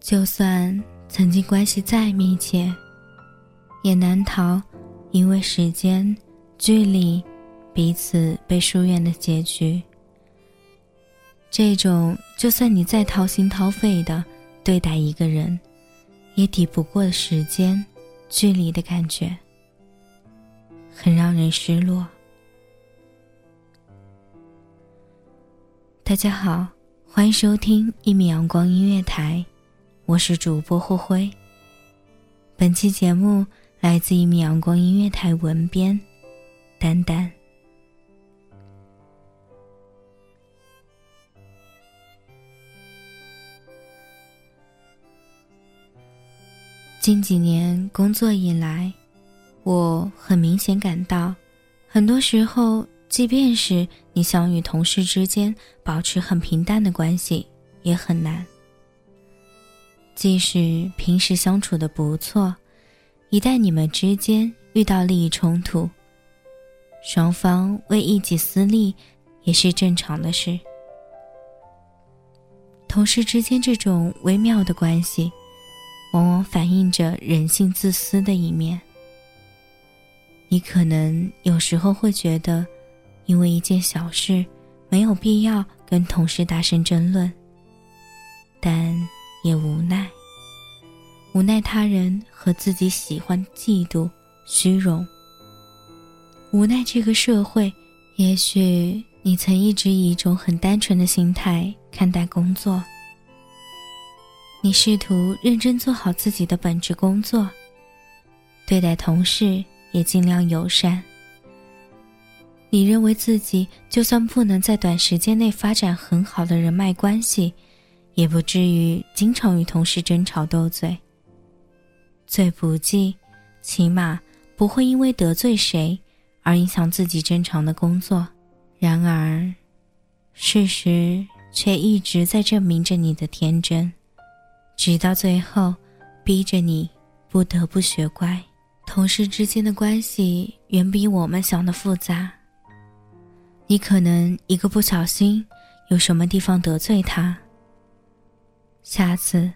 就算曾经关系再密切，也难逃因为时间、距离，彼此被疏远的结局。这种就算你再掏心掏肺的对待一个人，也抵不过时间、距离的感觉，很让人失落。大家好，欢迎收听一米阳光音乐台。我是主播霍辉。本期节目来自一米阳光音乐台文编丹丹。近几年工作以来，我很明显感到，很多时候，即便是你想与同事之间保持很平淡的关系，也很难。即使平时相处的不错，一旦你们之间遇到利益冲突，双方为一己私利也是正常的事。同事之间这种微妙的关系，往往反映着人性自私的一面。你可能有时候会觉得，因为一件小事，没有必要跟同事大声争论，也无奈，无奈他人和自己喜欢嫉妒、虚荣。无奈这个社会，也许你曾一直以一种很单纯的心态看待工作。你试图认真做好自己的本职工作，对待同事也尽量友善。你认为自己就算不能在短时间内发展很好的人脉关系。也不至于经常与同事争吵斗嘴。最不济，起码不会因为得罪谁而影响自己正常的工作。然而，事实却一直在证明着你的天真，直到最后，逼着你不得不学乖。同事之间的关系远比我们想的复杂。你可能一个不小心，有什么地方得罪他。下次，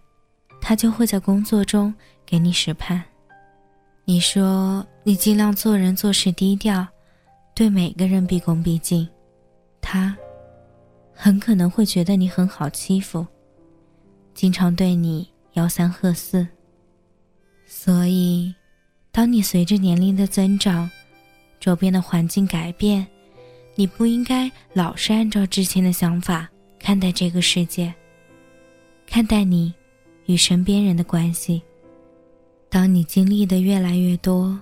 他就会在工作中给你使绊。你说你尽量做人做事低调，对每个人毕恭毕敬，他很可能会觉得你很好欺负，经常对你吆三喝四。所以，当你随着年龄的增长，周边的环境改变，你不应该老是按照之前的想法看待这个世界。看待你与身边人的关系。当你经历的越来越多，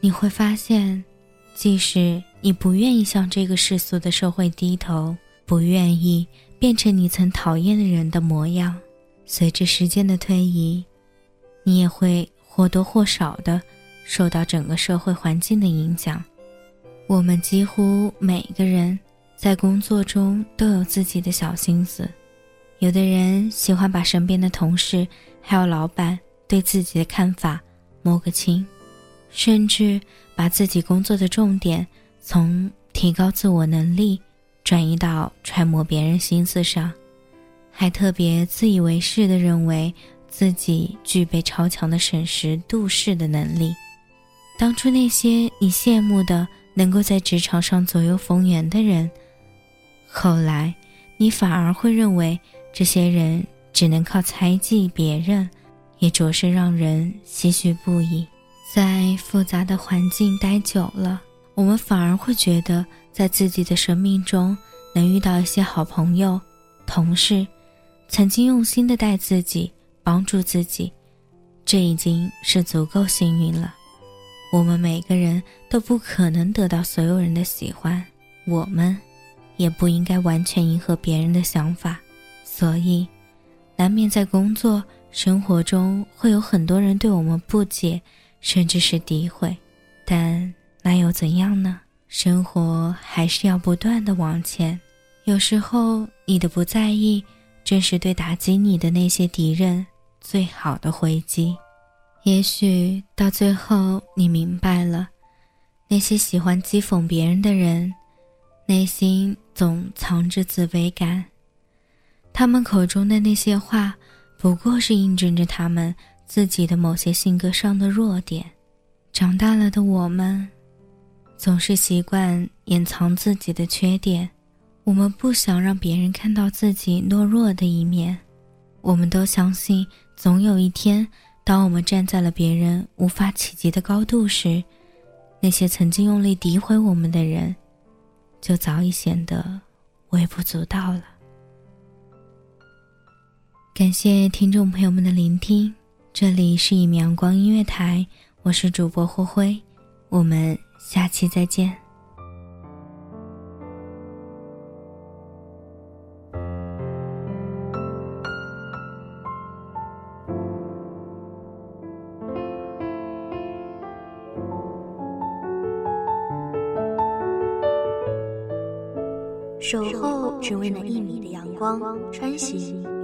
你会发现，即使你不愿意向这个世俗的社会低头，不愿意变成你曾讨厌的人的模样，随着时间的推移，你也会或多或少的受到整个社会环境的影响。我们几乎每个人在工作中都有自己的小心思。有的人喜欢把身边的同事还有老板对自己的看法摸个清，甚至把自己工作的重点从提高自我能力转移到揣摩别人心思上，还特别自以为是的认为自己具备超强的审时度势的能力。当初那些你羡慕的能够在职场上左右逢源的人，后来你反而会认为。这些人只能靠猜忌别人，也着实让人唏嘘不已。在复杂的环境待久了，我们反而会觉得，在自己的生命中能遇到一些好朋友、同事，曾经用心的待自己、帮助自己，这已经是足够幸运了。我们每个人都不可能得到所有人的喜欢，我们也不应该完全迎合别人的想法，所以难免在工作生活中会有很多人对我们不解，甚至是诋毁。但那又怎样呢？生活还是要不断的往前。有时候你的不在意，正是对打击你的那些敌人最好的回击。也许到最后，你明白了，那些喜欢讥讽别人的人，内心总藏着自卑感。他们口中的那些话，不过是印证着他们自己的某些性格上的弱点。长大了的我们，总是习惯掩藏自己的缺点，我们不想让别人看到自己懦弱的一面。我们都相信，总有一天。当我们站在了别人无法企及的高度时，那些曾经用力诋毁我们的人，就早已显得微不足道了。感谢听众朋友们的聆听，这里是一米阳光音乐台，我是主播霍辉，我们下期再见。守候只为那一米的阳光，穿行